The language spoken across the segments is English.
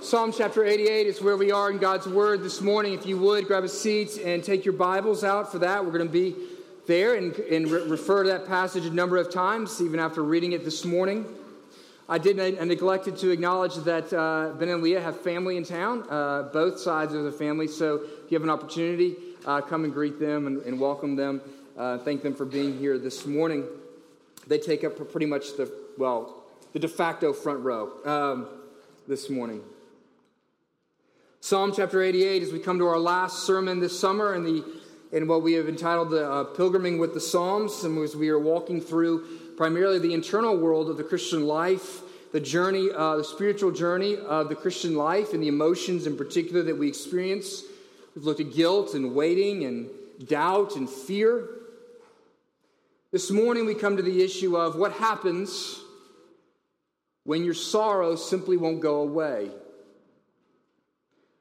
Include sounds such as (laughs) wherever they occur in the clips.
Psalm chapter 88 is where we are in God's Word this morning. If you would, grab a seat and take your Bibles out for that. We're going to be there and, and re- refer to that passage a number of times, even after reading it this morning. I did I neglected to acknowledge that uh, Ben and Leah have family in town, uh, both sides of the family. So if you have an opportunity, uh, come and greet them and, and welcome them. Uh, thank them for being here this morning. They take up pretty much the, well, the de facto front row um, this morning. Psalm chapter 88, as we come to our last sermon this summer in, the, in what we have entitled the uh, Pilgriming with the Psalms, and as we are walking through primarily the internal world of the Christian life, the journey, uh, the spiritual journey of the Christian life, and the emotions in particular that we experience. We've looked at guilt and waiting and doubt and fear. This morning we come to the issue of what happens when your sorrow simply won't go away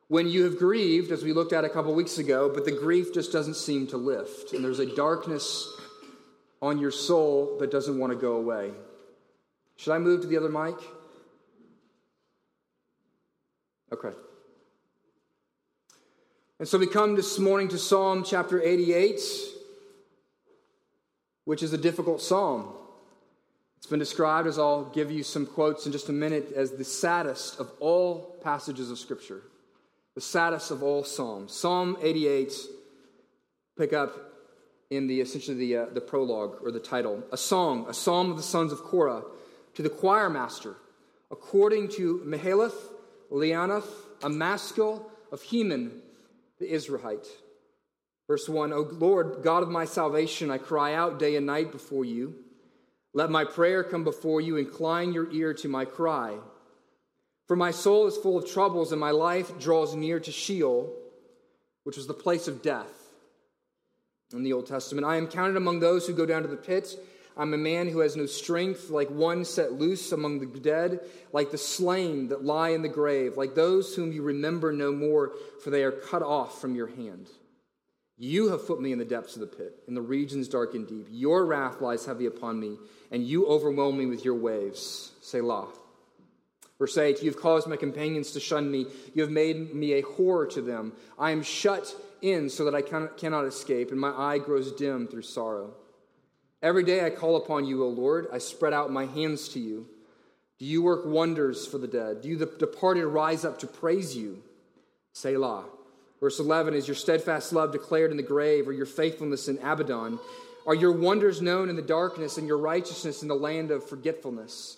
when you have grieved, as we looked at a couple weeks ago, but the grief just doesn't seem to lift, and there's a darkness on your soul that doesn't want to go away. Should I move to the other mic? Okay. And so we come this morning to Psalm chapter 88, which is a difficult psalm. It's been described, as I'll give you some quotes in just a minute, as the saddest of all passages of Scripture the saddest of all psalms. Psalm 88, pick up in the essentially the, uh, the prologue or the title a song, a psalm of the sons of Korah to the choir master, according to Mahalath, Leannoth, a maskil of Heman the Ezrahite. Verse 1 O Lord, God of my salvation, I cry out day and night before you. Let my prayer come before you, incline your ear to my cry. For my soul is full of troubles, and my life draws near to Sheol, which was the place of death in the Old Testament. I am counted among those who go down to the pit. I'm a man who has no strength, like one set loose among the dead, like the slain that lie in the grave, like those whom you remember no more, for they are cut off from your hand. You have put me in the depths of the pit, in the regions dark and deep. Your wrath lies heavy upon me, and you overwhelm me with your waves. Selah. Verse 8 You have caused my companions to shun me. You have made me a horror to them. I am shut in so that I cannot escape, and my eye grows dim through sorrow. Every day I call upon you, O Lord. I spread out my hands to you. Do you work wonders for the dead? Do you, the departed, rise up to praise you? Selah. Verse 11 Is your steadfast love declared in the grave, or your faithfulness in Abaddon? Are your wonders known in the darkness, and your righteousness in the land of forgetfulness?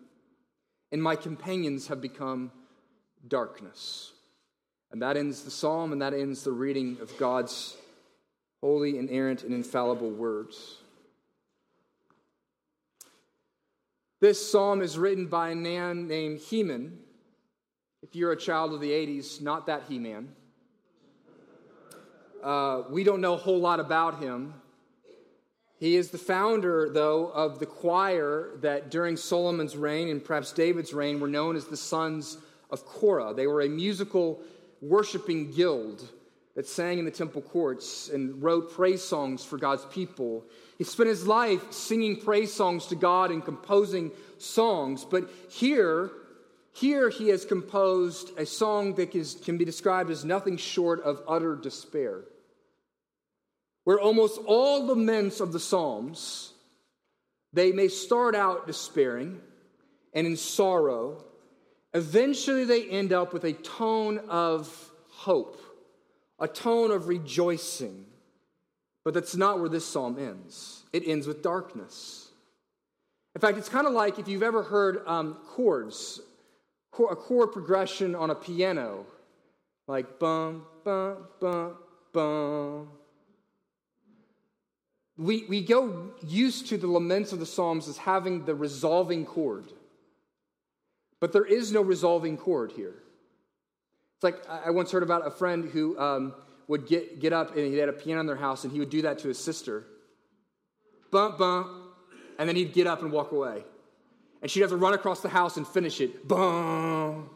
and my companions have become darkness. And that ends the psalm, and that ends the reading of God's holy, inerrant, and infallible words. This psalm is written by a man named Heman. If you're a child of the 80s, not that He Man. Uh, we don't know a whole lot about him. He is the founder, though, of the choir that during Solomon's reign and perhaps David's reign were known as the Sons of Korah. They were a musical worshiping guild that sang in the temple courts and wrote praise songs for God's people. He spent his life singing praise songs to God and composing songs, but here, here he has composed a song that is, can be described as nothing short of utter despair where almost all the laments of the Psalms, they may start out despairing and in sorrow. Eventually, they end up with a tone of hope, a tone of rejoicing. But that's not where this psalm ends. It ends with darkness. In fact, it's kind of like if you've ever heard um, chords, a chord progression on a piano, like bum, bum, bum, bum, we, we go used to the laments of the Psalms as having the resolving chord. But there is no resolving chord here. It's like I once heard about a friend who um, would get, get up and he had a piano in their house and he would do that to his sister. Bump, bump. And then he'd get up and walk away. And she'd have to run across the house and finish it. Bum.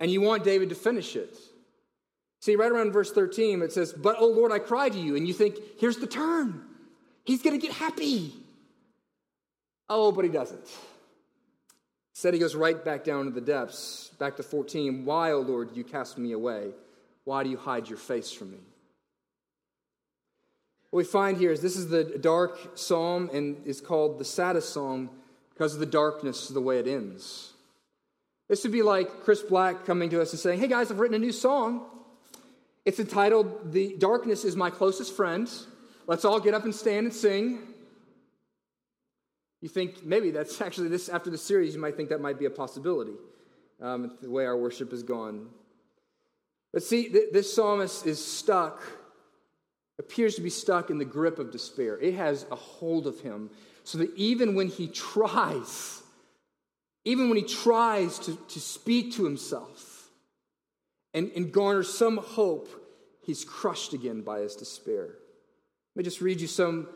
And you want David to finish it. See, right around verse 13, it says, But, oh Lord, I cry to you. And you think, here's the turn. He's going to get happy. Oh, but he doesn't. Instead, he goes right back down to the depths, back to 14. Why, O Lord, do you cast me away? Why do you hide your face from me? What we find here is this is the dark psalm and is called the saddest psalm because of the darkness of the way it ends. This would be like Chris Black coming to us and saying, Hey guys, I've written a new song. It's entitled The Darkness is My Closest Friend. Let's all get up and stand and sing. You think maybe that's (laughs) actually this after the series, you might think that might be a possibility, um, the way our worship has gone. But see, th- this psalmist is stuck, appears to be stuck in the grip of despair. It has a hold of him, so that even when he tries, even when he tries to, to speak to himself and, and garner some hope, he's crushed again by his despair. Let me just read you some,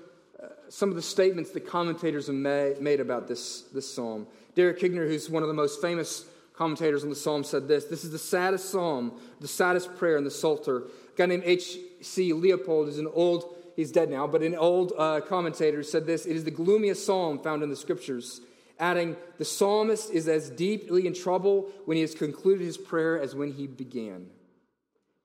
uh, some of the statements that commentators have made about this, this psalm. Derek Kidner, who's one of the most famous commentators on the psalm said this This is the saddest psalm, the saddest prayer in the Psalter. A guy named H.C. Leupold is an old, he's dead now, but an old uh, commentator said this It is the gloomiest psalm found in the scriptures, adding, The psalmist is as deeply in trouble when he has concluded his prayer as when he began.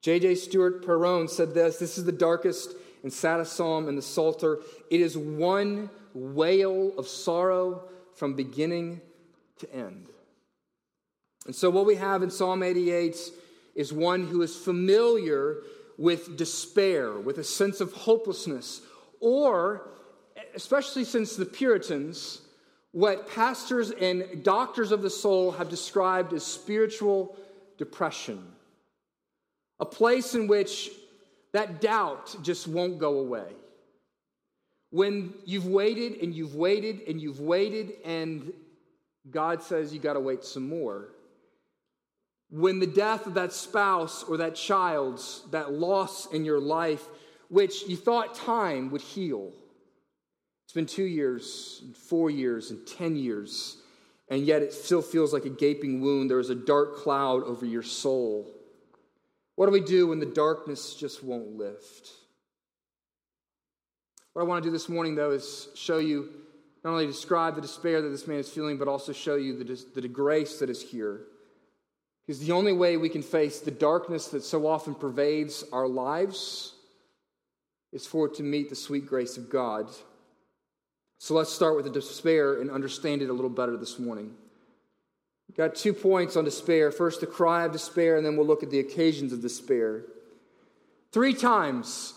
J.J. Stewart Perowne said this This is the darkest and saddest psalm in the Psalter. It is one wail of sorrow from beginning to end. And so, what we have in Psalm 88 is one who is familiar with despair, with a sense of hopelessness, or, especially since the Puritans, what pastors and doctors of the soul have described as spiritual depression. A place in which that doubt just won't go away. When you've waited and you've waited and you've waited, and God says you got to wait some more when the death of that spouse or that child's, that loss in your life, which you thought time would heal. It's been two years, four years, and 10 years, and yet it still feels like a gaping wound. There is a dark cloud over your soul. What do we do when the darkness just won't lift? What I want to do this morning, though, is show you not only describe the despair that this man is feeling, but also show you the, the grace that is here. Because the only way we can face the darkness that so often pervades our lives is for it to meet the sweet grace of God. So let's start with the despair and understand it a little better this morning. Got two points on despair. First, the cry of despair, and then we'll look at the occasions of despair. Three times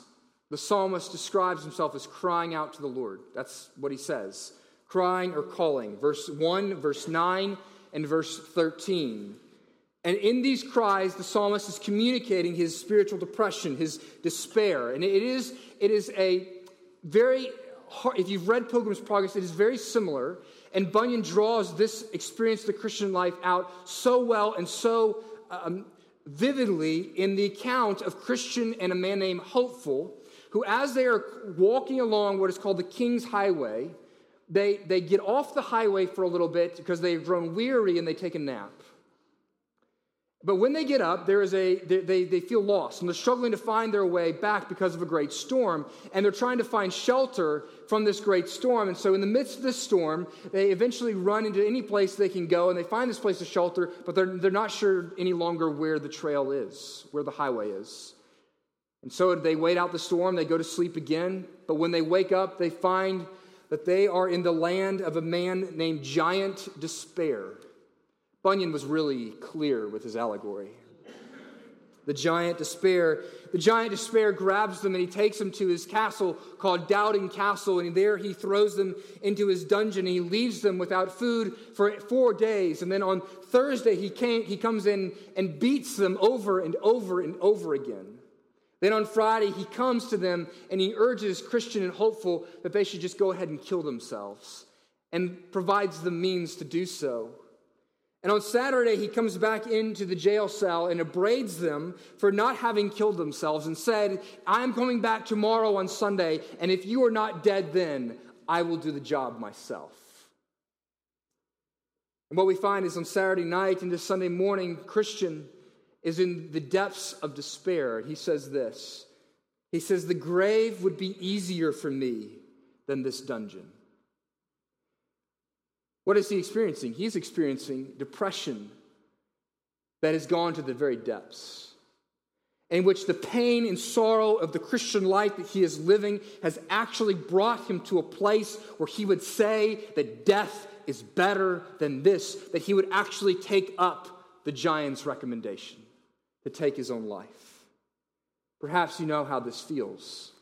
the psalmist describes himself as crying out to the Lord. That's what he says crying or calling. Verse 1, verse 9, and verse 13. And in these cries, the psalmist is communicating his spiritual depression, his despair. And it is, it is a very hard, if you've read Pilgrim's Progress, it is very similar. And Bunyan draws this experience of the Christian life out so well and so um, vividly in the account of Christian and a man named Hopeful, who, as they are walking along what is called the King's Highway, they, they get off the highway for a little bit because they've grown weary and they take a nap. But when they get up, there is a, they, they feel lost and they're struggling to find their way back because of a great storm. And they're trying to find shelter from this great storm. And so, in the midst of this storm, they eventually run into any place they can go and they find this place of shelter, but they're, they're not sure any longer where the trail is, where the highway is. And so they wait out the storm, they go to sleep again. But when they wake up, they find that they are in the land of a man named Giant Despair. Bunyan was really clear with his allegory. The giant despair, the giant despair grabs them and he takes them to his castle called Doubting Castle, and there he throws them into his dungeon and he leaves them without food for four days. And then on Thursday he came, he comes in and beats them over and over and over again. Then on Friday, he comes to them and he urges Christian and hopeful that they should just go ahead and kill themselves and provides the means to do so. And on Saturday, he comes back into the jail cell and upbraids them for not having killed themselves and said, I'm coming back tomorrow on Sunday, and if you are not dead then, I will do the job myself. And what we find is on Saturday night into Sunday morning, Christian is in the depths of despair. He says this He says, The grave would be easier for me than this dungeon. What is he experiencing? He's experiencing depression that has gone to the very depths, in which the pain and sorrow of the Christian life that he is living has actually brought him to a place where he would say that death is better than this, that he would actually take up the giant's recommendation to take his own life. Perhaps you know how this feels.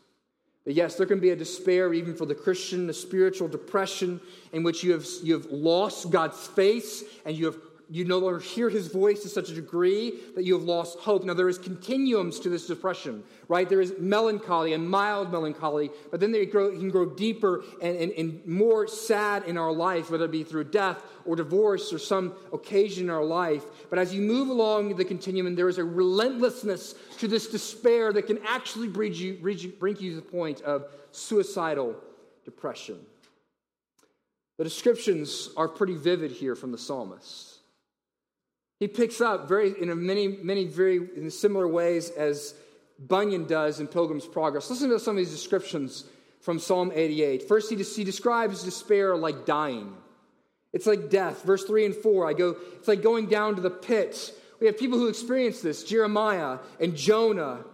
Yes, there can be a despair even for the Christian, a spiritual depression in which you have, you have lost God's face and you have you no longer hear his voice to such a degree that you have lost hope. Now, there is continuums to this depression, right? There is melancholy and mild melancholy, but then they grow, can grow deeper and, and, and more sad in our life, whether it be through death or divorce or some occasion in our life. But as you move along the continuum, there is a relentlessness to this despair that can actually bring you, bring you to the point of suicidal depression. The descriptions are pretty vivid here from the psalmist. He picks up very in many, many very in similar ways as Bunyan does in Pilgrim's Progress. Listen to some of these descriptions from Psalm 88. First, he, he describes despair like dying. It's like death. Verse 3 and 4, I go, it's like going down to the pit. We have people who experience this Jeremiah and Jonah.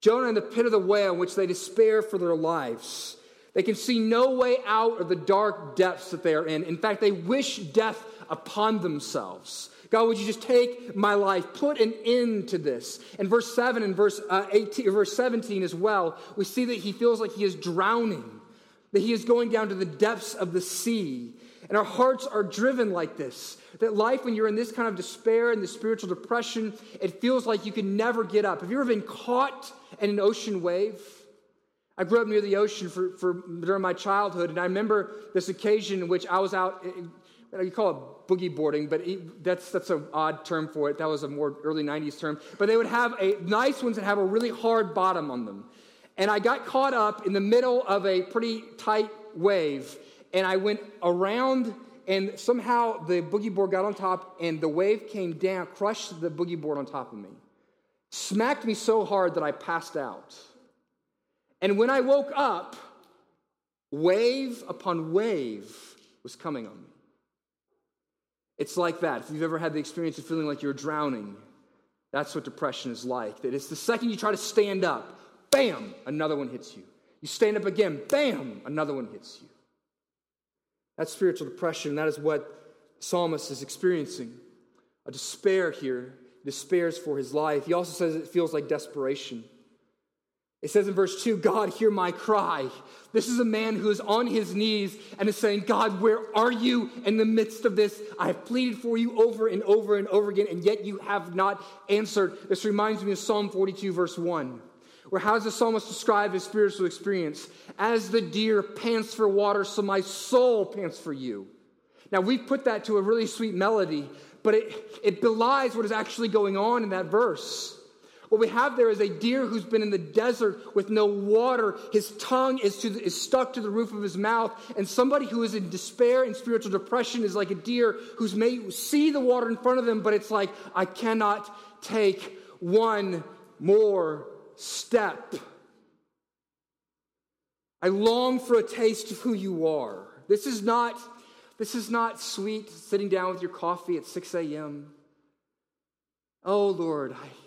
Jonah in the pit of the whale, in which they despair for their lives. They can see no way out of the dark depths that they are in. In fact, they wish death upon themselves. God, would you just take my life, put an end to this? In verse 7 and verse, uh, 18, verse 17 as well, we see that he feels like he is drowning, that he is going down to the depths of the sea. And our hearts are driven like this. That life, when you're in this kind of despair and the spiritual depression, it feels like you can never get up. Have you ever been caught in an ocean wave? I grew up near the ocean for, for during my childhood, and I remember this occasion in which I was out you call it boogie boarding, but that's, that's an odd term for it. That was a more early 90s term. But they would have a nice ones that have a really hard bottom on them. And I got caught up in the middle of a pretty tight wave, and I went around, and somehow the boogie board got on top, and the wave came down, crushed the boogie board on top of me, smacked me so hard that I passed out. And when I woke up, wave upon wave was coming on me. It's like that. If you've ever had the experience of feeling like you're drowning, that's what depression is like. That it's the second you try to stand up, bam, another one hits you. You stand up again, bam, another one hits you. That's spiritual depression. That is what psalmist is experiencing. A despair here, despairs for his life. He also says it feels like desperation. It says in verse 2 God, hear my cry. This is a man who is on his knees and is saying, God, where are you in the midst of this? I have pleaded for you over and over and over again, and yet you have not answered. This reminds me of Psalm 42, verse 1, where how does the psalmist describe his spiritual experience? As the deer pants for water, so my soul pants for you. Now, we've put that to a really sweet melody, but it, it belies what is actually going on in that verse. What we have there is a deer who's been in the desert with no water. His tongue is, the, is stuck to the roof of his mouth. And somebody who is in despair and spiritual depression is like a deer who's may see the water in front of them, but it's like, I cannot take one more step. I long for a taste of who you are. This is not, this is not sweet sitting down with your coffee at 6 a.m. Oh Lord, I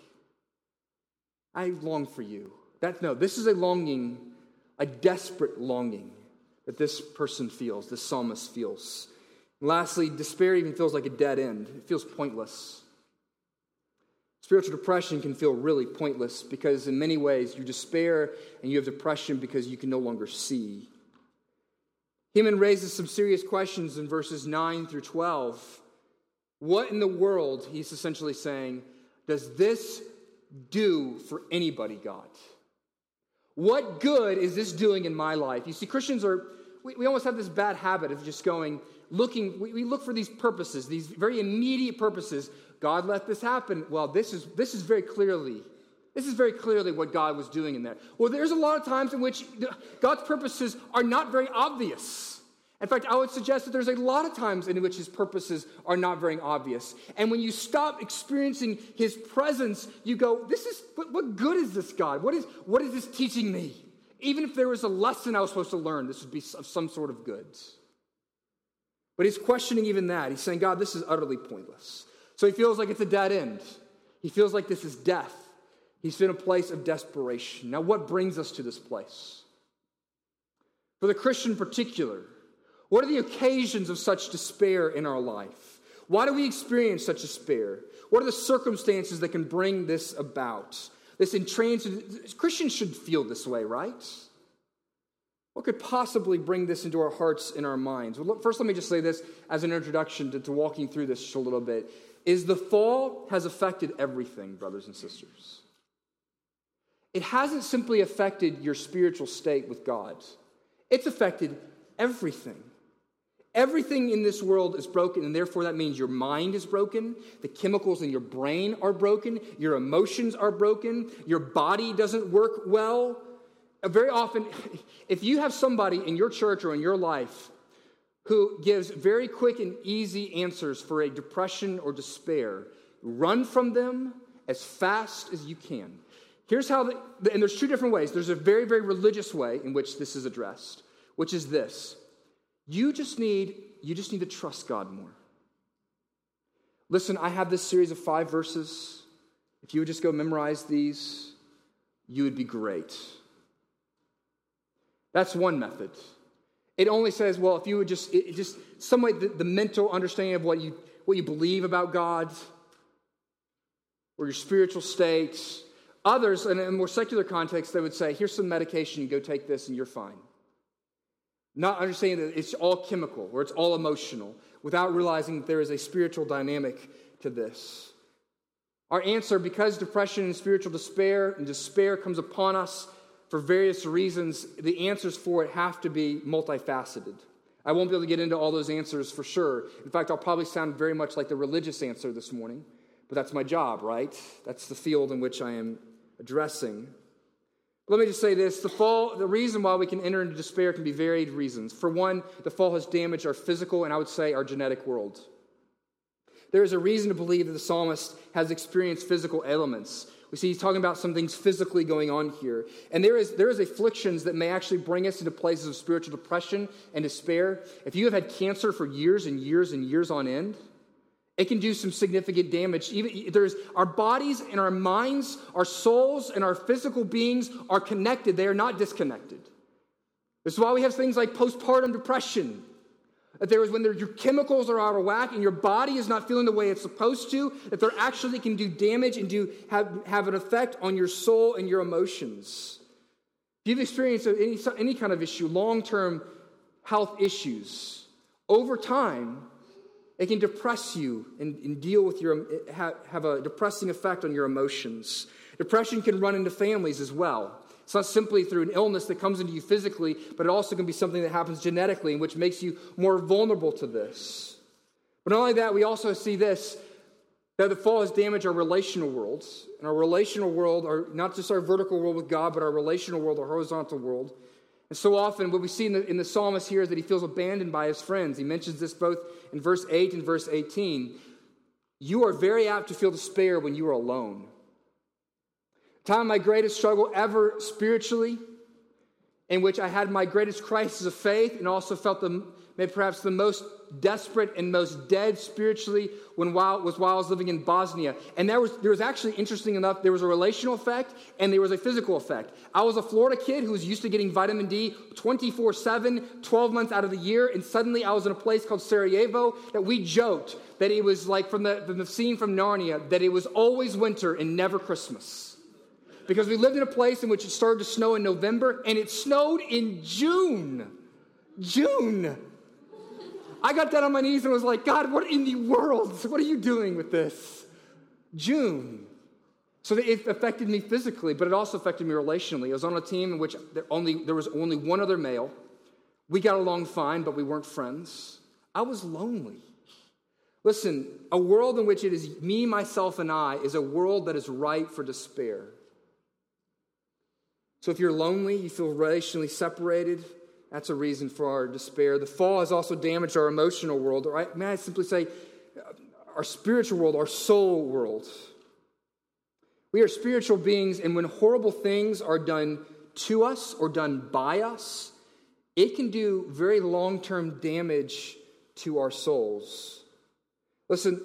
I long for you. That, no, this is a longing, a desperate longing that this person feels, this psalmist feels. And lastly, despair even feels like a dead end, it feels pointless. Spiritual depression can feel really pointless because, in many ways, you despair and you have depression because you can no longer see. Heman raises some serious questions in verses 9 through 12. What in the world, he's essentially saying, does this do for anybody, God? What good is this doing in my life? You see, Christians are, we, we almost have this bad habit of just going, looking, we, we look for these purposes, these very immediate purposes. God let this happen. Well, this is, this is very clearly, this is very clearly what God was doing in there. Well, there's a lot of times in which God's purposes are not very obvious. In fact, I would suggest that there's a lot of times in which his purposes are not very obvious. And when you stop experiencing his presence, you go, This is what, what good is this God? What is, what is this teaching me? Even if there was a lesson I was supposed to learn, this would be of some sort of goods. But he's questioning even that. He's saying, God, this is utterly pointless. So he feels like it's a dead end. He feels like this is death. He's in a place of desperation. Now, what brings us to this place? For the Christian in particular, what are the occasions of such despair in our life? Why do we experience such despair? What are the circumstances that can bring this about? This intransigent, Christians should feel this way, right? What could possibly bring this into our hearts and our minds? Well, first, let me just say this as an introduction to, to walking through this just a little bit. Is the fall has affected everything, brothers and sisters. It hasn't simply affected your spiritual state with God, it's affected everything. Everything in this world is broken, and therefore that means your mind is broken, the chemicals in your brain are broken, your emotions are broken, your body doesn't work well. Uh, very often, (laughs) if you have somebody in your church or in your life who gives very quick and easy answers for a depression or despair, run from them as fast as you can. Here's how, the, and there's two different ways. There's a very, very religious way in which this is addressed, which is this you just need you just need to trust God more. Listen, I have this series of 5 verses. If you would just go memorize these, you would be great. That's one method. It only says, well, if you would just, it, just some way, the, the mental understanding of what you, what you believe about God or your spiritual state. Others, in a more secular context, they would say, here's some medication, go take this and you're fine. Not understanding that it's all chemical or it's all emotional without realizing that there is a spiritual dynamic to this. Our answer, because depression and spiritual despair and despair comes upon us for various reasons, the answers for it have to be multifaceted. I won't be able to get into all those answers for sure. In fact, I'll probably sound very much like the religious answer this morning, but that's my job, right? That's the field in which I am addressing. Let me just say this the fall, the reason why we can enter into despair can be varied reasons. For one, the fall has damaged our physical and I would say our genetic world. There is a reason to believe that the psalmist has experienced physical ailments. We see he's talking about some things physically going on here. And there is, there is afflictions that may actually bring us into places of spiritual depression and despair. If you have had cancer for years and years and years on end, it can do some significant damage. Even there's our bodies and our minds, our souls and our physical beings are connected. They are not disconnected. This is why we have things like postpartum depression. That there is when your chemicals are out of whack and your body is not feeling the way it's supposed to, that they actually can do damage and do have, have an effect on your soul and your emotions. If you've experienced any, any kind of issue, long term health issues, over time, it can depress you and, and deal with your, have, have a depressing effect on your emotions. Depression can run into families as well. It's not simply through an illness that comes into you physically, but it also can be something that happens genetically, which makes you more vulnerable to this. But not only that, we also see this that the fall has damaged our relational worlds. And our relational world, are not just our vertical world with God, but our relational world, our horizontal world. And so often, what we see in the, in the psalmist here is that he feels abandoned by his friends. He mentions this both in verse 8 and verse 18. You are very apt to feel despair when you are alone. Time of my greatest struggle ever spiritually, in which I had my greatest crisis of faith and also felt the, maybe perhaps the most desperate and most dead spiritually when while, was while I was living in Bosnia. And there was, there was actually, interesting enough, there was a relational effect and there was a physical effect. I was a Florida kid who was used to getting vitamin D 24 7, 12 months out of the year, and suddenly I was in a place called Sarajevo that we joked that it was like from the, from the scene from Narnia, that it was always winter and never Christmas. Because we lived in a place in which it started to snow in November and it snowed in June. June. I got down on my knees and was like, God, what in the world? What are you doing with this? June. So it affected me physically, but it also affected me relationally. I was on a team in which there, only, there was only one other male. We got along fine, but we weren't friends. I was lonely. Listen, a world in which it is me, myself, and I is a world that is ripe for despair. So if you're lonely, you feel relationally separated, that's a reason for our despair. The fall has also damaged our emotional world, or I, may I simply say, uh, our spiritual world, our soul world. We are spiritual beings, and when horrible things are done to us or done by us, it can do very long term damage to our souls. Listen,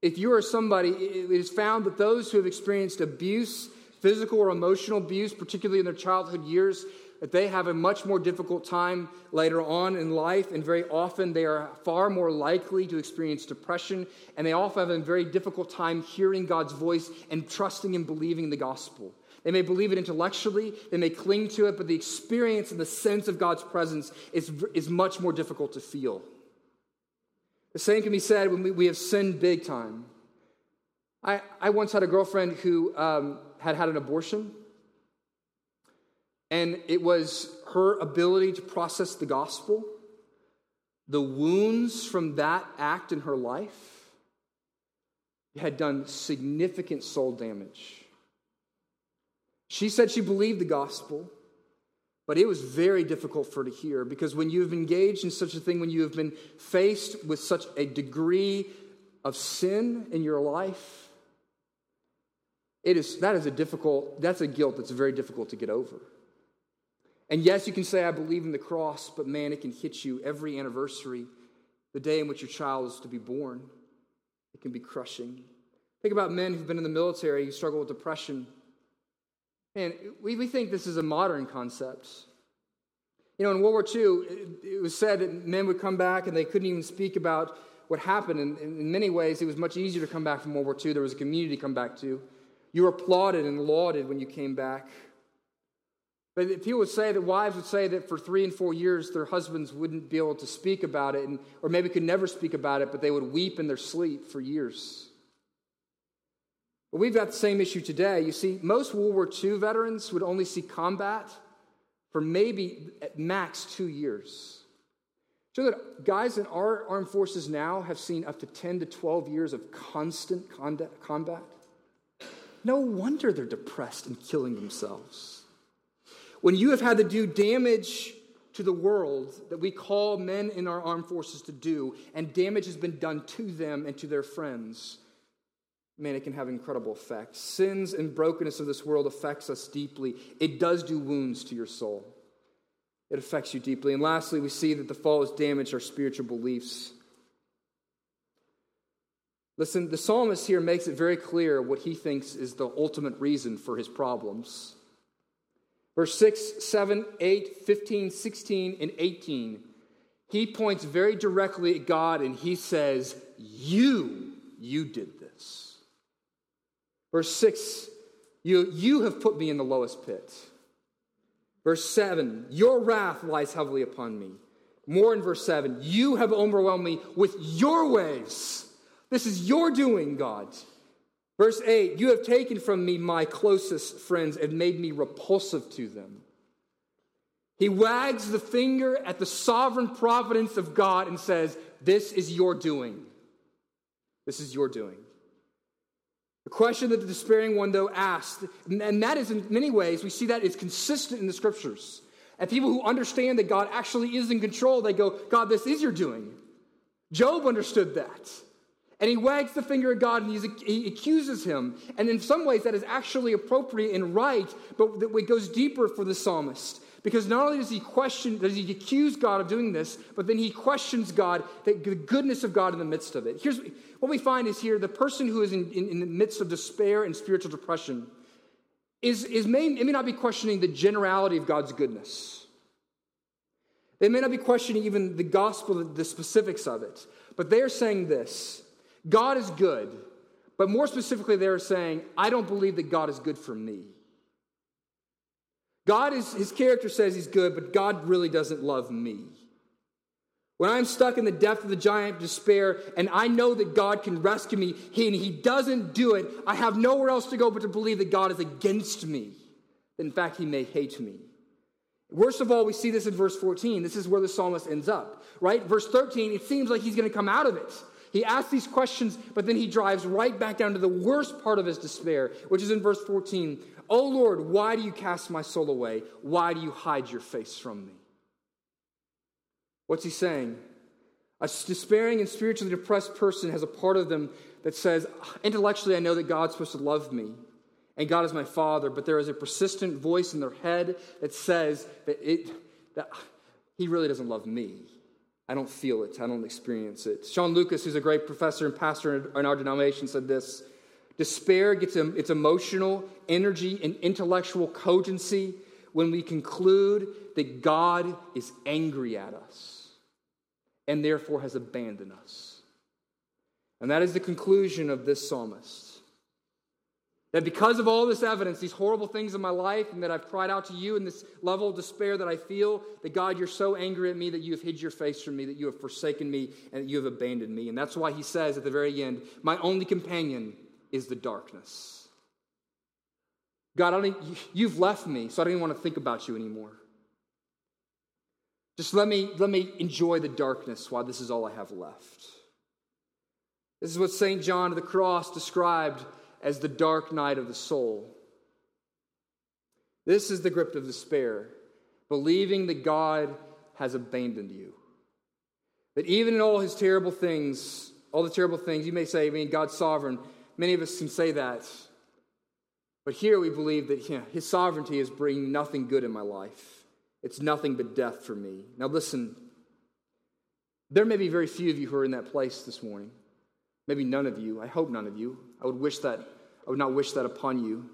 if you are somebody, it is found that those who have experienced abuse, physical or emotional abuse, particularly in their childhood years, that they have a much more difficult time later on in life, and very often they are far more likely to experience depression, and they often have a very difficult time hearing God's voice and trusting and believing the gospel. They may believe it intellectually, they may cling to it, but the experience and the sense of God's presence is, is much more difficult to feel. The same can be said when we, we have sinned big time. I, I once had a girlfriend who um, had had an abortion, and it was her ability to process the gospel, the wounds from that act in her life had done significant soul damage. She said she believed the gospel. But it was very difficult for her to hear because when you have engaged in such a thing, when you have been faced with such a degree of sin in your life, it is, that is a difficult, that's a guilt that's very difficult to get over. And yes, you can say, I believe in the cross, but man, it can hit you every anniversary, the day in which your child is to be born. It can be crushing. Think about men who've been in the military who struggle with depression and we, we think this is a modern concept. You know, in World War II, it, it was said that men would come back and they couldn't even speak about what happened. And in many ways, it was much easier to come back from World War II. There was a community to come back to. You were applauded and lauded when you came back. But people would say that wives would say that for three and four years, their husbands wouldn't be able to speak about it, and, or maybe could never speak about it, but they would weep in their sleep for years. But we've got the same issue today. You see, most World War II veterans would only see combat for maybe at max two years. So that guys in our armed forces now have seen up to 10 to 12 years of constant combat. No wonder they're depressed and killing themselves. When you have had to do damage to the world that we call men in our armed forces to do, and damage has been done to them and to their friends, man, it can have incredible effects. Sins and brokenness of this world affects us deeply. It does do wounds to your soul. It affects you deeply. And lastly, we see that the fall has damaged our spiritual beliefs. Listen, the psalmist here makes it very clear what he thinks is the ultimate reason for his problems. Verse 6, 7, 8, 15, 16, and 18. He points very directly at God and he says, You, you did this. Verse 6, you, you have put me in the lowest pit. Verse 7, your wrath lies heavily upon me. More in verse 7, you have overwhelmed me with your ways. This is your doing, God. Verse 8, you have taken from me my closest friends and made me repulsive to them. He wags the finger at the sovereign providence of God and says, This is your doing. This is your doing. The question that the despairing one, though, asked, and that is in many ways, we see that is consistent in the scriptures. And people who understand that God actually is in control, they go, God, this is your doing. Job understood that. And he wags the finger at God and he accuses him. And in some ways, that is actually appropriate and right, but it goes deeper for the psalmist. Because not only does he question, does he accuse God of doing this, but then he questions God, the goodness of God in the midst of it. Here's what we find is here the person who is in, in, in the midst of despair and spiritual depression is, is may, may not be questioning the generality of God's goodness. They may not be questioning even the gospel, the specifics of it, but they are saying this God is good, but more specifically, they're saying, I don't believe that God is good for me. God is, his character says he's good, but God really doesn't love me. When I'm stuck in the depth of the giant despair and I know that God can rescue me and he doesn't do it, I have nowhere else to go but to believe that God is against me. In fact, he may hate me. Worst of all, we see this in verse 14. This is where the psalmist ends up, right? Verse 13, it seems like he's going to come out of it. He asks these questions, but then he drives right back down to the worst part of his despair, which is in verse 14. Oh Lord, why do you cast my soul away? Why do you hide your face from me? What's he saying? A despairing and spiritually depressed person has a part of them that says, intellectually, I know that God's supposed to love me and God is my father, but there is a persistent voice in their head that says that, it, that he really doesn't love me. I don't feel it. I don't experience it. Sean Lucas, who's a great professor and pastor in our denomination, said this Despair gets its emotional energy and intellectual cogency when we conclude that God is angry at us and therefore has abandoned us. And that is the conclusion of this psalmist. That because of all this evidence, these horrible things in my life, and that I've cried out to you in this level of despair that I feel, that God, you're so angry at me that you have hid your face from me, that you have forsaken me, and that you have abandoned me. And that's why he says at the very end, My only companion is the darkness. God, I don't, you've left me, so I don't even want to think about you anymore. Just let me, let me enjoy the darkness while this is all I have left. This is what St. John of the Cross described as the dark night of the soul. This is the grip of despair, believing that God has abandoned you. That even in all his terrible things, all the terrible things, you may say, I mean, God's sovereign. Many of us can say that. But here we believe that his sovereignty is bringing nothing good in my life. It's nothing but death for me. Now, listen, there may be very few of you who are in that place this morning. Maybe none of you. I hope none of you. I would wish that, I would not wish that upon you.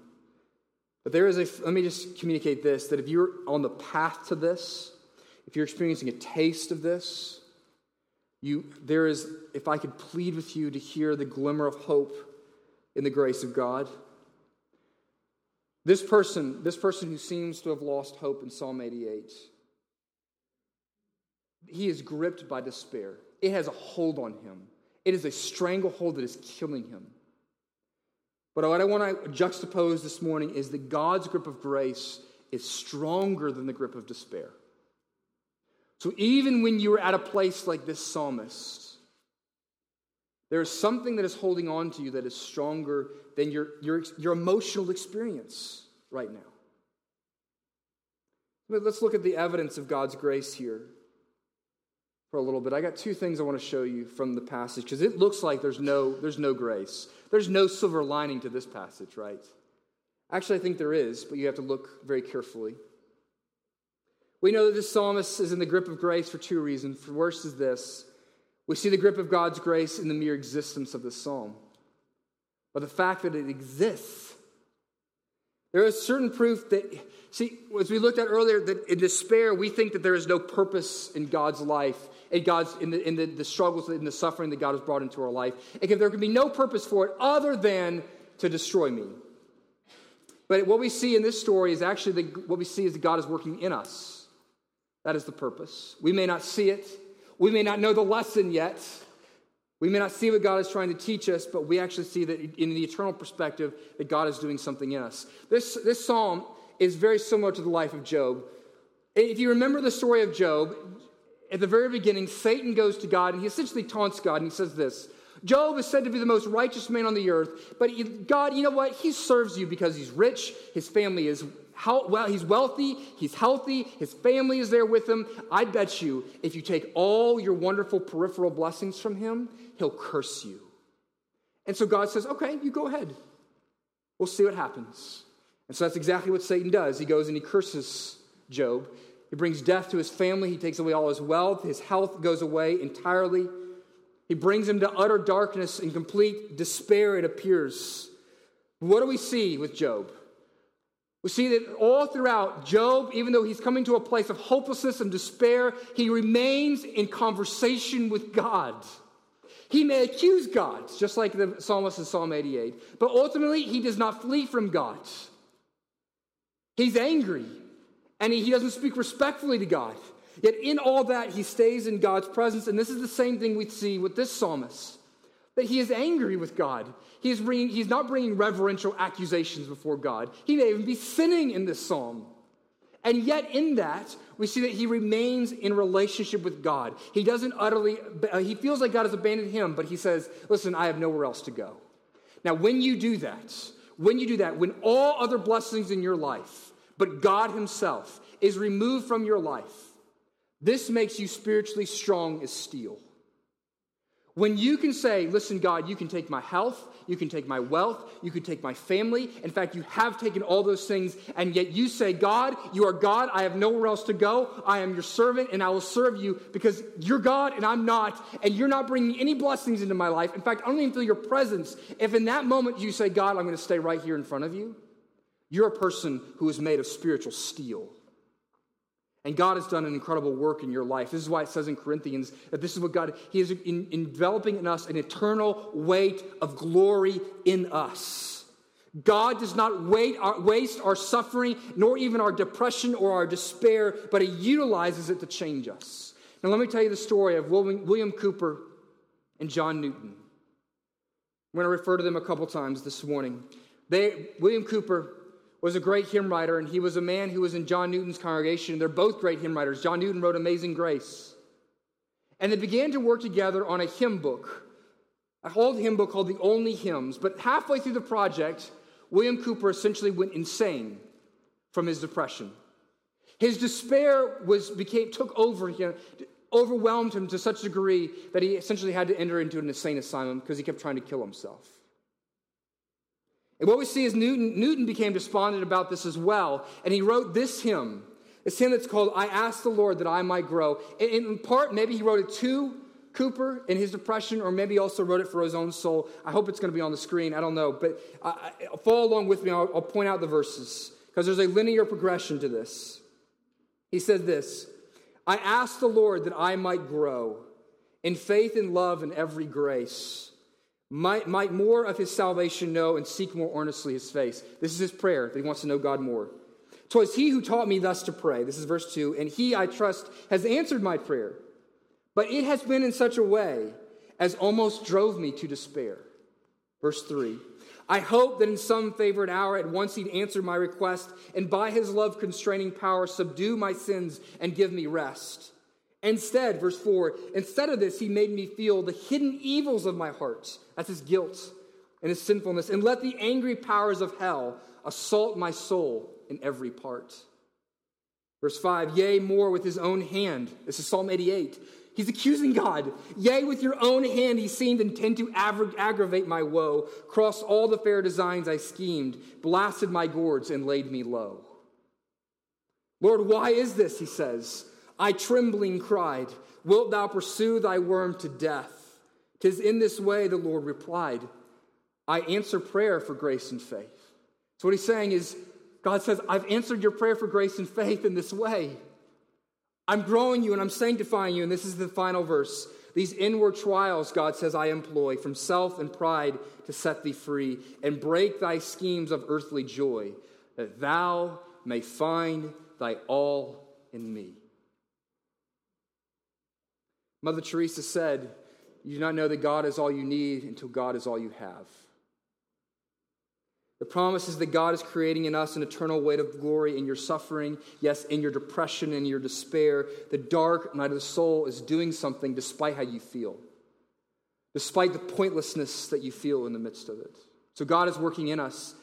But there is a, let me just communicate this that if you're on the path to this, if you're experiencing a taste of this, you, there is, if I could plead with you to hear the glimmer of hope in the grace of God. This person, this person who seems to have lost hope in Psalm 88, he is gripped by despair. It has a hold on him. It is a stranglehold that is killing him. But what I want to juxtapose this morning is that God's grip of grace is stronger than the grip of despair. So even when you're at a place like this psalmist, there is something that is holding on to you that is stronger than your, your, your emotional experience right now. Let's look at the evidence of God's grace here for a little bit. I got two things I want to show you from the passage because it looks like there's no, there's no grace. There's no silver lining to this passage, right? Actually, I think there is, but you have to look very carefully. We know that this psalmist is in the grip of grace for two reasons. The first is this we see the grip of God's grace in the mere existence of the psalm, but the fact that it exists. There is certain proof that See, as we looked at earlier, that in despair, we think that there is no purpose in God's life, in God's in the in the, the struggles and the suffering that God has brought into our life. And there can be no purpose for it other than to destroy me. But what we see in this story is actually the, what we see is that God is working in us. That is the purpose. We may not see it. We may not know the lesson yet. We may not see what God is trying to teach us, but we actually see that in the eternal perspective that God is doing something in us. This, this psalm is very similar to the life of Job. If you remember the story of Job, at the very beginning, Satan goes to God and he essentially taunts God and he says this Job is said to be the most righteous man on the earth, but God, you know what? He serves you because he's rich, his family is well, he's wealthy, he's healthy, his family is there with him. I bet you if you take all your wonderful peripheral blessings from him, he'll curse you. And so God says, okay, you go ahead. We'll see what happens. And so that's exactly what Satan does. He goes and he curses Job. He brings death to his family. He takes away all his wealth. His health goes away entirely. He brings him to utter darkness and complete despair, it appears. What do we see with Job? We see that all throughout Job, even though he's coming to a place of hopelessness and despair, he remains in conversation with God. He may accuse God, just like the psalmist in Psalm 88, but ultimately he does not flee from God. He's angry and he, he doesn't speak respectfully to God. Yet in all that, he stays in God's presence. And this is the same thing we see with this psalmist that he is angry with God. He is bringing, he's not bringing reverential accusations before God. He may even be sinning in this psalm. And yet, in that, we see that he remains in relationship with God. He doesn't utterly, uh, he feels like God has abandoned him, but he says, Listen, I have nowhere else to go. Now, when you do that, when you do that, when all other blessings in your life, but God Himself, is removed from your life, this makes you spiritually strong as steel. When you can say, Listen, God, you can take my health, you can take my wealth, you can take my family. In fact, you have taken all those things, and yet you say, God, you are God. I have nowhere else to go. I am your servant, and I will serve you because you're God and I'm not, and you're not bringing any blessings into my life. In fact, I don't even feel your presence. If in that moment you say, God, I'm going to stay right here in front of you, you're a person who is made of spiritual steel. And God has done an incredible work in your life. This is why it says in Corinthians that this is what God, He is in, enveloping in us an eternal weight of glory in us. God does not wait, our, waste our suffering, nor even our depression or our despair, but He utilizes it to change us. Now, let me tell you the story of William, Cowper and John Newton. I'm going to refer to them a couple times this morning. They, William Cowper was a great hymn writer, and he was a man who was in John Newton's congregation. They're both great hymn writers. John Newton wrote Amazing Grace. And they began to work together on a hymn book, a old hymn book called The Olney Hymns. But halfway through the project, William Cowper essentially went insane from his depression. His despair was became took over him, overwhelmed him to such a degree that he essentially had to enter into an insane asylum because he kept trying to kill himself. And what we see is Newton, Newton became despondent about this as well, and he wrote this hymn. This hymn that's called I Ask the Lord That I Might Grow. And in part, maybe he wrote it to Cowper in his depression, or maybe also wrote it for his own soul. I hope it's going to be on the screen. I don't know. But I, I, follow along with me. I'll, I'll point out the verses because there's a linear progression to this. He said this I ask the Lord that I might grow in faith and love and every grace might, might more of his salvation know and seek more earnestly his face. This is his prayer that he wants to know God more. Twas he who taught me thus to pray. This is verse 2. And he, I trust, has answered my prayer. But it has been in such a way as almost drove me to despair. Verse 3. I hope that in some favored hour at once he'd answer my request and by his love constraining power subdue my sins and give me rest. Instead, verse 4, instead of this, he made me feel the hidden evils of my heart. That's his guilt and his sinfulness. And let the angry powers of hell assault my soul in every part. Verse 5, yea, more with his own hand. This is Psalm 88. He's accusing God. Yea, with your own hand he seemed intent to aggravate my woe, crossed all the fair designs I schemed, blasted my gourds, and laid me low. Lord, why is this? He says. I trembling cried, Wilt thou pursue thy worm to death? Tis in this way, the Lord replied, I answer prayer for grace and faith. So, what he's saying is, God says, I've answered your prayer for grace and faith in this way. I'm growing you and I'm sanctifying you. And this is the final verse. These inward trials, God says, I employ from self and pride to set thee free and break thy schemes of earthly joy, that thou may find thy all in me. Mother Teresa said, You do not know that God is all you need until God is all you have. The promise is that God is creating in us an eternal weight of glory in your suffering, yes, in your depression and your despair. The dark night of the soul is doing something despite how you feel, despite the pointlessness that you feel in the midst of it. So God is working in us.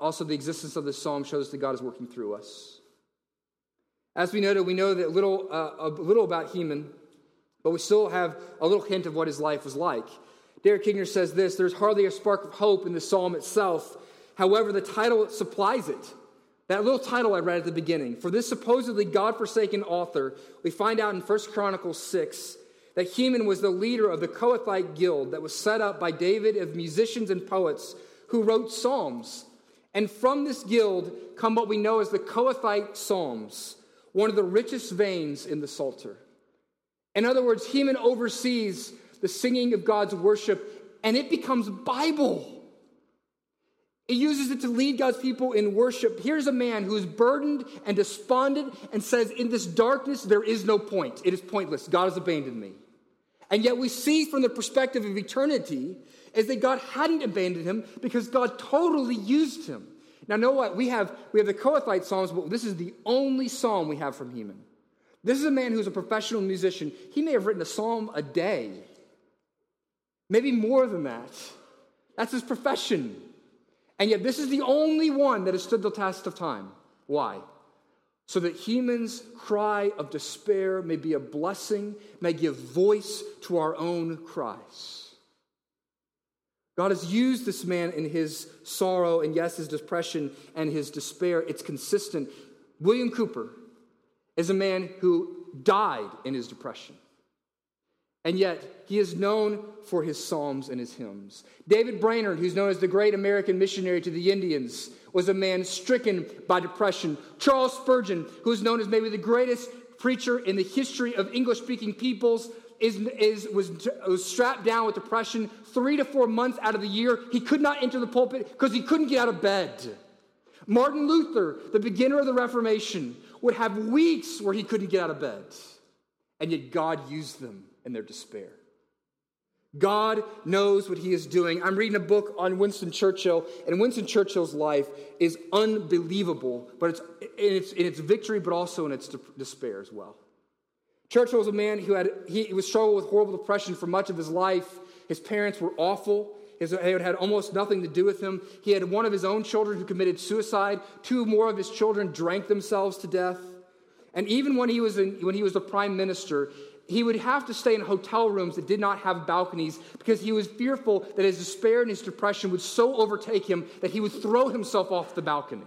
Also, the existence of this psalm shows that God is working through us. As we noted, we know that little, uh, a little about Heman but we still have a little hint of what his life was like. Derek Kidner says this There's hardly a spark of hope in the psalm itself. However, the title supplies it. That little title I read at the beginning. For this supposedly God forsaken author, we find out in 1 Chronicles 6 that Heman was the leader of the Kohathite guild that was set up by David of musicians and poets who wrote psalms. And from this guild come what we know as the Kohathite Psalms, one of the richest veins in the Psalter. In other words, Heman oversees the singing of God's worship, and it becomes Bible. It uses it to lead God's people in worship. Here's a man who is burdened and despondent and says, In this darkness, there is no point. It is pointless. God has abandoned me. And yet, we see from the perspective of eternity is that God hadn't abandoned him because God totally used him. Now, know what? We have, we have the Kohathite Psalms, but this is the only psalm we have from Heman. This is a man who's a professional musician. He may have written a psalm a day, maybe more than that. That's his profession. And yet, this is the only one that has stood the test of time. Why? So that Heman's cry of despair may be a blessing, may give voice to our own cries. God has used this man in his sorrow and, yes, his depression and his despair. It's consistent. William Cowper is a man who died in his depression. And yet, he is known for his psalms and his hymns. David Brainerd, who's known as the great American missionary to the Indians, was a man stricken by depression. Charles Spurgeon, who's known as maybe the greatest preacher in the history of English speaking peoples, is, is, was, was strapped down with depression three to four months out of the year. He could not enter the pulpit because he couldn't get out of bed. Martin Luther, the beginner of the Reformation, would have weeks where he couldn't get out of bed. And yet God used them in their despair. God knows what he is doing. I'm reading a book on Winston Churchill, and Winston Churchill's life is unbelievable, but it's in its, in its victory, but also in its despair as well. Churchill was a man who had he was struggled with horrible depression for much of his life. His parents were awful. His, they had almost nothing to do with him. He had one of his own children who committed suicide. Two more of his children drank themselves to death. And even when he was in, when he was the prime minister, he would have to stay in hotel rooms that did not have balconies because he was fearful that his despair and his depression would so overtake him that he would throw himself off the balcony.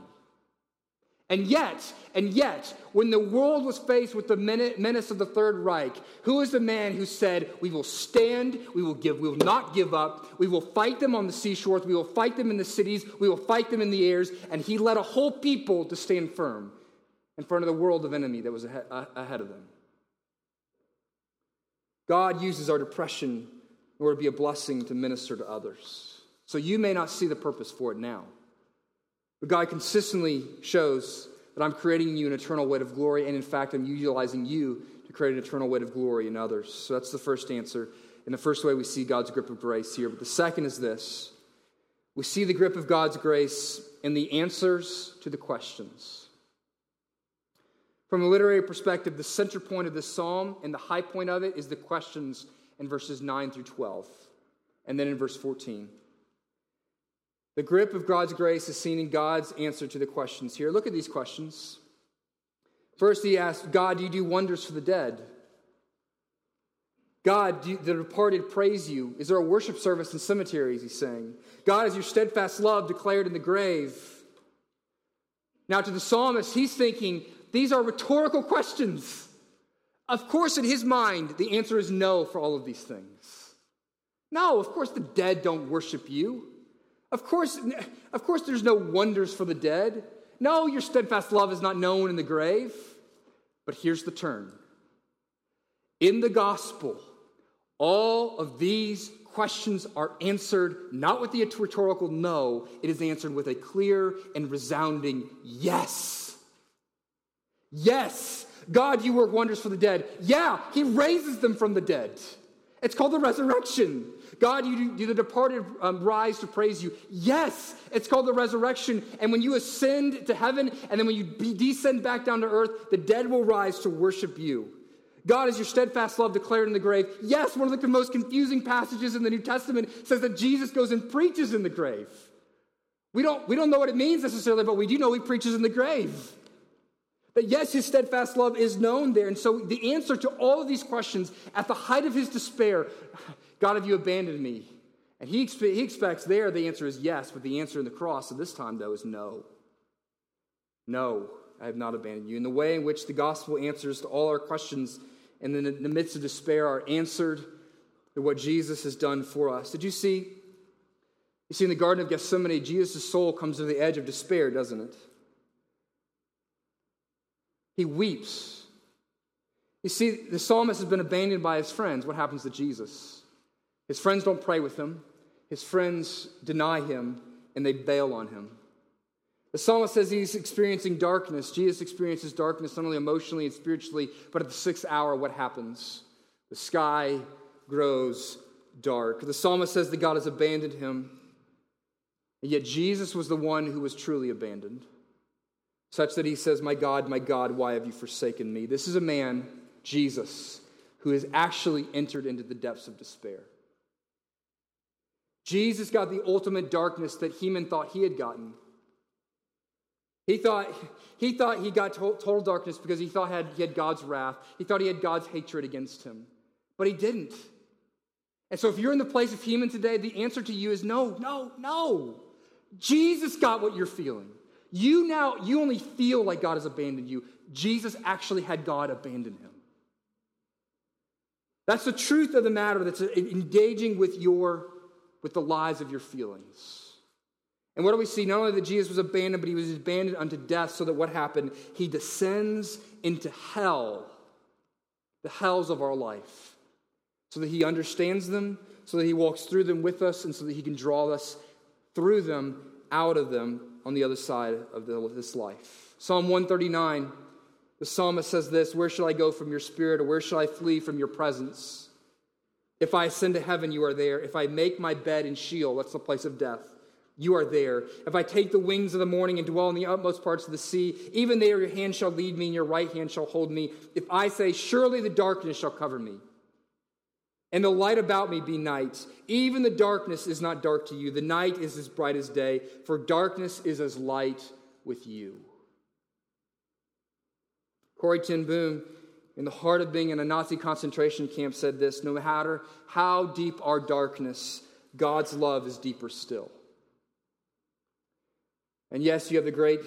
And yet, and yet, when the world was faced with the menace of the Third Reich, who is the man who said, We will stand, we will give, we will not give up, we will fight them on the seashores, we will fight them in the cities, we will fight them in the airs, and he led a whole people to stand firm in front of the world of enemy that was ahead of them. God uses our depression in order to be a blessing to minister to others. So you may not see the purpose for it now. But God consistently shows that I'm creating you an eternal weight of glory, and in fact, I'm utilizing you to create an eternal weight of glory in others. So that's the first answer. And the first way we see God's grip of grace here. But the second is this we see the grip of God's grace in the answers to the questions. From a literary perspective, the center point of this psalm and the high point of it is the questions in verses 9 through 12, and then in verse 14. The grip of God's grace is seen in God's answer to the questions here. Look at these questions. First, he asks, God, do you do wonders for the dead? God, you, the departed praise you. Is there a worship service in cemeteries? He's saying. God, is your steadfast love declared in the grave? Now, to the psalmist, he's thinking, these are rhetorical questions. Of course, in his mind, the answer is no for all of these things. No, of course, the dead don't worship you. Of course, of course, there's no wonders for the dead. No, your steadfast love is not known in the grave. But here's the turn. In the gospel, all of these questions are answered not with the rhetorical no, it is answered with a clear and resounding yes. Yes, God, you work wonders for the dead. Yeah, He raises them from the dead. It's called the resurrection. God, you do the departed um, rise to praise you. Yes, it's called the resurrection. And when you ascend to heaven and then when you be, descend back down to earth, the dead will rise to worship you. God is your steadfast love declared in the grave. Yes, one of the most confusing passages in the New Testament says that Jesus goes and preaches in the grave. We don't, we don't know what it means necessarily, but we do know he preaches in the grave. But yes, his steadfast love is known there. And so the answer to all of these questions at the height of his despair God, have you abandoned me? And he, expe- he expects there the answer is yes, but the answer in the cross at this time, though, is no. No, I have not abandoned you. And the way in which the gospel answers to all our questions and then in the midst of despair are answered to what Jesus has done for us. Did you see? You see, in the Garden of Gethsemane, Jesus' soul comes to the edge of despair, doesn't it? He weeps. You see, the psalmist has been abandoned by his friends. What happens to Jesus? His friends don't pray with him, his friends deny him, and they bail on him. The psalmist says he's experiencing darkness. Jesus experiences darkness not only emotionally and spiritually, but at the sixth hour, what happens? The sky grows dark. The psalmist says that God has abandoned him. And yet Jesus was the one who was truly abandoned, such that he says, My God, my God, why have you forsaken me? This is a man, Jesus, who has actually entered into the depths of despair. Jesus got the ultimate darkness that Heman thought he had gotten. He thought he, thought he got total darkness because he thought he had God's wrath. He thought he had God's hatred against him. But he didn't. And so if you're in the place of Heman today, the answer to you is no, no, no. Jesus got what you're feeling. You now, you only feel like God has abandoned you. Jesus actually had God abandon him. That's the truth of the matter that's engaging with your with the lies of your feelings. And what do we see? Not only that Jesus was abandoned, but he was abandoned unto death, so that what happened? He descends into hell, the hells of our life, so that he understands them, so that he walks through them with us, and so that he can draw us through them, out of them, on the other side of this life. Psalm 139, the psalmist says this Where shall I go from your spirit, or where shall I flee from your presence? If I ascend to heaven, you are there. If I make my bed in Sheol, that's the place of death, you are there. If I take the wings of the morning and dwell in the utmost parts of the sea, even there your hand shall lead me and your right hand shall hold me. If I say, Surely the darkness shall cover me, and the light about me be night, even the darkness is not dark to you. The night is as bright as day, for darkness is as light with you. Corrie ten Boom in the heart of being in a Nazi concentration camp, said this No matter how deep our darkness, God's love is deeper still. And yes, you have the great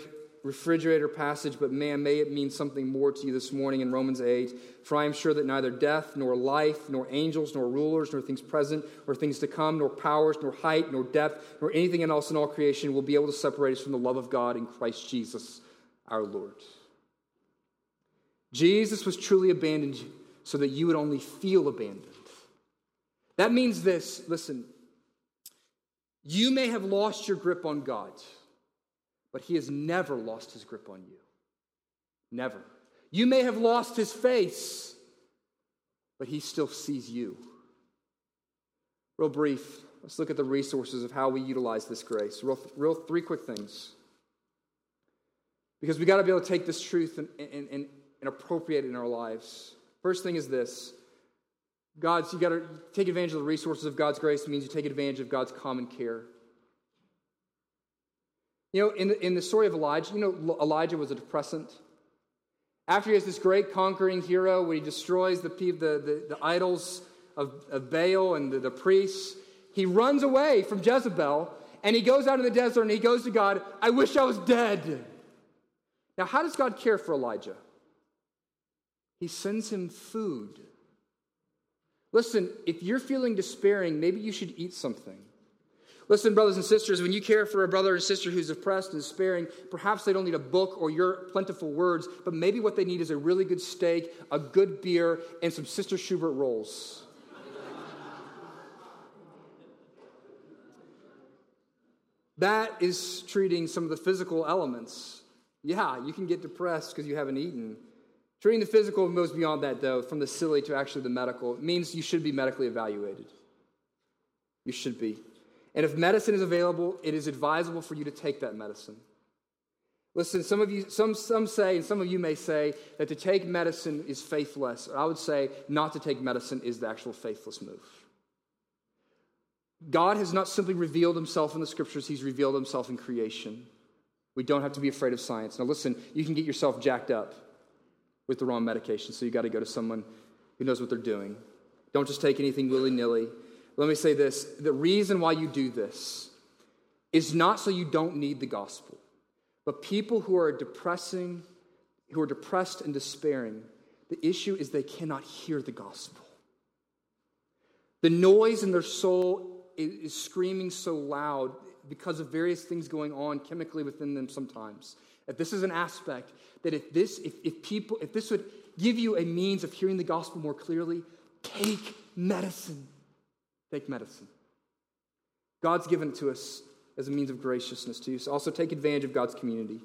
refrigerator passage, but man, may it mean something more to you this morning in Romans 8. For I am sure that neither death, nor life, nor angels, nor rulers, nor things present, nor things to come, nor powers, nor height, nor depth, nor anything else in all creation will be able to separate us from the love of God in Christ Jesus our Lord. Jesus was truly abandoned so that you would only feel abandoned. That means this listen, you may have lost your grip on God, but He has never lost His grip on you. Never. You may have lost His face, but He still sees you. Real brief, let's look at the resources of how we utilize this grace. Real, real three quick things. Because we got to be able to take this truth and, and, and and appropriate it in our lives. First thing is this God's, you got to take advantage of the resources of God's grace. It means you take advantage of God's common care. You know, in the, in the story of Elijah, you know, Elijah was a depressant. After he has this great conquering hero where he destroys the, the, the, the idols of, of Baal and the, the priests, he runs away from Jezebel and he goes out in the desert and he goes to God, I wish I was dead. Now, how does God care for Elijah? He sends him food. Listen, if you're feeling despairing, maybe you should eat something. Listen, brothers and sisters, when you care for a brother or sister who's depressed and despairing, perhaps they don't need a book or your plentiful words, but maybe what they need is a really good steak, a good beer, and some Sister Schubert rolls. that is treating some of the physical elements. Yeah, you can get depressed because you haven't eaten. Treating the physical goes beyond that, though, from the silly to actually the medical. It means you should be medically evaluated. You should be. And if medicine is available, it is advisable for you to take that medicine. Listen, some of you, some, some say, and some of you may say, that to take medicine is faithless. I would say not to take medicine is the actual faithless move. God has not simply revealed himself in the scriptures, he's revealed himself in creation. We don't have to be afraid of science. Now, listen, you can get yourself jacked up with the wrong medication. So you got to go to someone who knows what they're doing. Don't just take anything willy nilly. Let me say this the reason why you do this is not so you don't need the gospel, but people who are depressing, who are depressed and despairing, the issue is they cannot hear the gospel. The noise in their soul is screaming so loud because of various things going on chemically within them sometimes that this is an aspect that if this, if, if people, if this would give you a means of hearing the gospel more clearly, take medicine. Take medicine. God's given it to us as a means of graciousness to you. So also take advantage of God's community.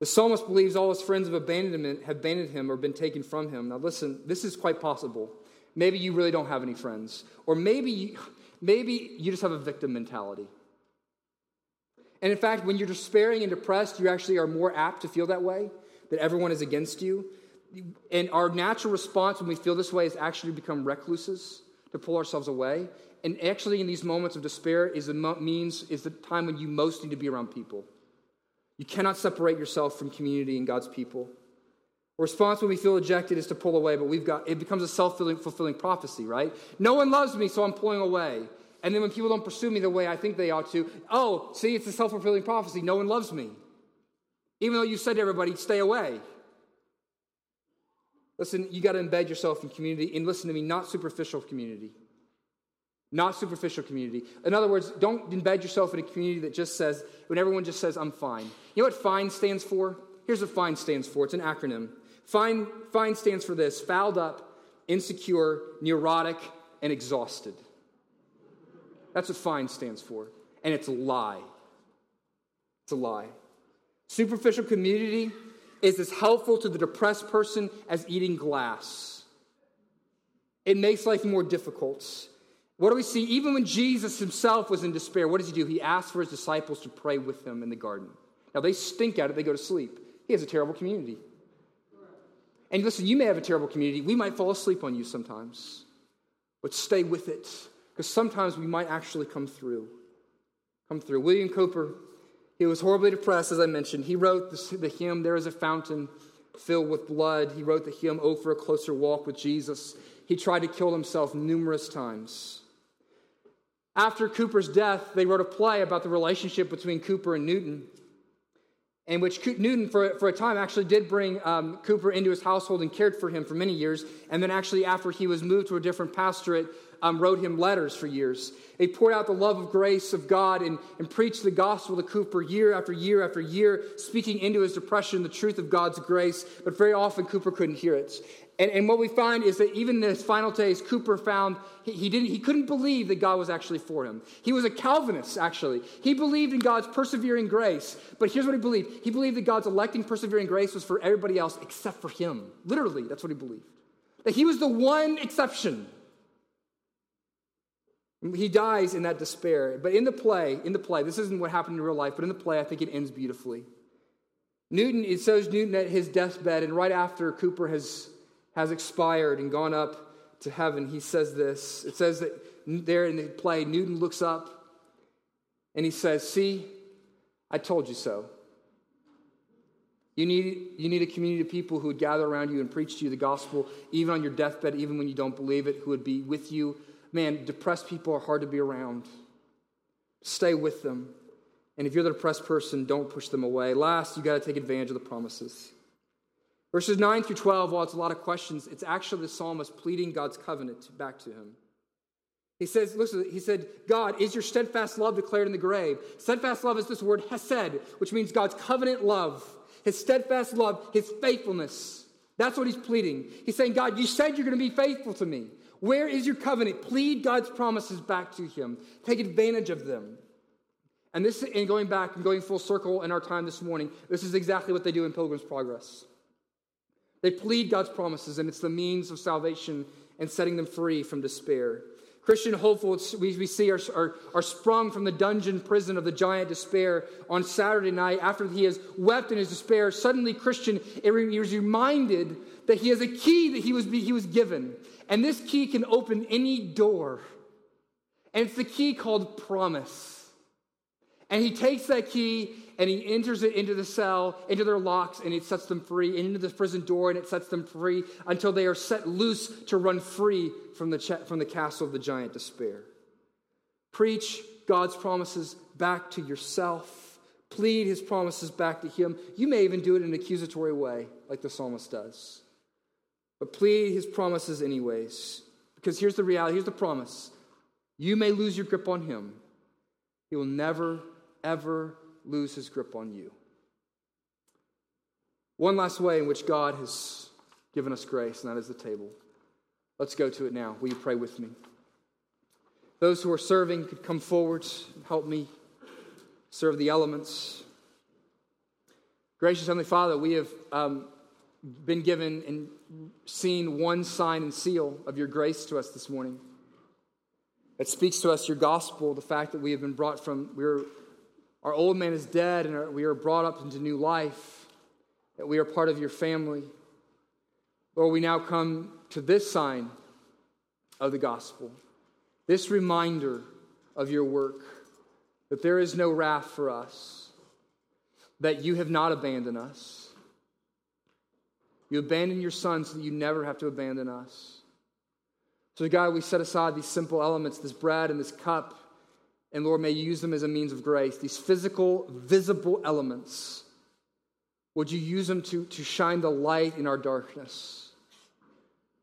The psalmist believes all his friends of abandonment have abandoned him or been taken from him. Now listen, this is quite possible. Maybe you really don't have any friends. Or maybe you, maybe you just have a victim mentality. And in fact, when you're despairing and depressed, you actually are more apt to feel that way, that everyone is against you. And our natural response when we feel this way is actually to become recluses, to pull ourselves away. And actually, in these moments of despair, is the means is the time when you most need to be around people. You cannot separate yourself from community and God's people. A response when we feel rejected is to pull away, but we've got it becomes a self-fulfilling prophecy, right? No one loves me, so I'm pulling away. And then when people don't pursue me the way I think they ought to, oh, see, it's a self-fulfilling prophecy. No one loves me. Even though you said to everybody, stay away. Listen, you got to embed yourself in community, and listen to me, not superficial community. Not superficial community. In other words, don't embed yourself in a community that just says, when everyone just says, I'm fine. You know what FINE stands for? Here's what FINE stands for it's an acronym. FINE, FINE stands for this fouled up, insecure, neurotic, and exhausted. That's what FINE stands for. And it's a lie. It's a lie. Superficial community is as helpful to the depressed person as eating glass. It makes life more difficult. What do we see? Even when Jesus himself was in despair, what does he do? He asked for his disciples to pray with him in the garden. Now, they stink at it, they go to sleep. He has a terrible community. And listen, you may have a terrible community. We might fall asleep on you sometimes, but stay with it because sometimes we might actually come through. Come through. William Cowper, he was horribly depressed, as I mentioned. He wrote the, the hymn, There is a Fountain Filled with Blood. He wrote the hymn, Oh, for a Closer Walk with Jesus. He tried to kill himself numerous times. After Cowper's death, they wrote a play about the relationship between Cowper and Newton in which Newton, for, for a time, actually did bring um, Cowper into his household and cared for him for many years. And then, actually, after he was moved to a different pastorate, um, wrote him letters for years. He poured out the love of grace of God and, and preached the gospel to Cowper year after year after year, speaking into his depression the truth of God's grace. But very often, Cowper couldn't hear it. And, and what we find is that even in his final days, Cowper found he, he, didn't, he couldn't believe that God was actually for him. He was a Calvinist, actually. He believed in God's persevering grace. But here's what he believed he believed that God's electing persevering grace was for everybody else except for him. Literally, that's what he believed. That he was the one exception. He dies in that despair. But in the play, in the play, this isn't what happened in real life, but in the play, I think it ends beautifully. Newton, it shows Newton at his deathbed, and right after Cowper has has expired and gone up to heaven, he says this. It says that there in the play, Newton looks up and he says, See, I told you so. You need, you need a community of people who would gather around you and preach to you the gospel, even on your deathbed, even when you don't believe it, who would be with you. Man, depressed people are hard to be around. Stay with them. And if you're the depressed person, don't push them away. Last, you got to take advantage of the promises. Verses 9 through 12, while it's a lot of questions, it's actually the psalmist pleading God's covenant back to him. He says, listen, he said, God, is your steadfast love declared in the grave? Steadfast love is this word hesed, which means God's covenant love, his steadfast love, his faithfulness. That's what he's pleading. He's saying, God, you said you're going to be faithful to me. Where is your covenant? Plead God's promises back to him. Take advantage of them. And this, and going back and going full circle in our time this morning, this is exactly what they do in Pilgrim's Progress. They plead God's promises, and it's the means of salvation and setting them free from despair. Christian hopefuls we, we see are, are, are sprung from the dungeon prison of the giant despair on Saturday night after he has wept in his despair. Suddenly, Christian is reminded that he has a key that he was, he was given. And this key can open any door. And it's the key called promise. And he takes that key and he enters it into the cell, into their locks, and it sets them free, into the prison door, and it sets them free until they are set loose to run free from the, ch- from the castle of the giant despair. Preach God's promises back to yourself. Plead his promises back to him. You may even do it in an accusatory way, like the psalmist does. But plead his promises anyways. Because here's the reality here's the promise. You may lose your grip on him, he will never, ever lose his grip on you. One last way in which God has given us grace, and that is the table. Let's go to it now. Will you pray with me? Those who are serving could come forward, help me serve the elements. Gracious Heavenly Father, we have um, been given and seen one sign and seal of your grace to us this morning. It speaks to us your gospel, the fact that we have been brought from, we're Our old man is dead, and we are brought up into new life, that we are part of your family. Lord, we now come to this sign of the gospel, this reminder of your work, that there is no wrath for us, that you have not abandoned us. You abandoned your son so that you never have to abandon us. So, God, we set aside these simple elements, this bread and this cup, and Lord, may you use them as a means of grace, these physical, visible elements. Would you use them to, to shine the light in our darkness?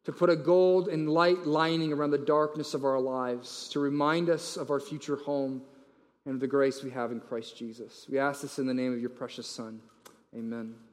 To put a gold and light lining around the darkness of our lives, to remind us of our future home and of the grace we have in Christ Jesus. We ask this in the name of your precious Son. Amen.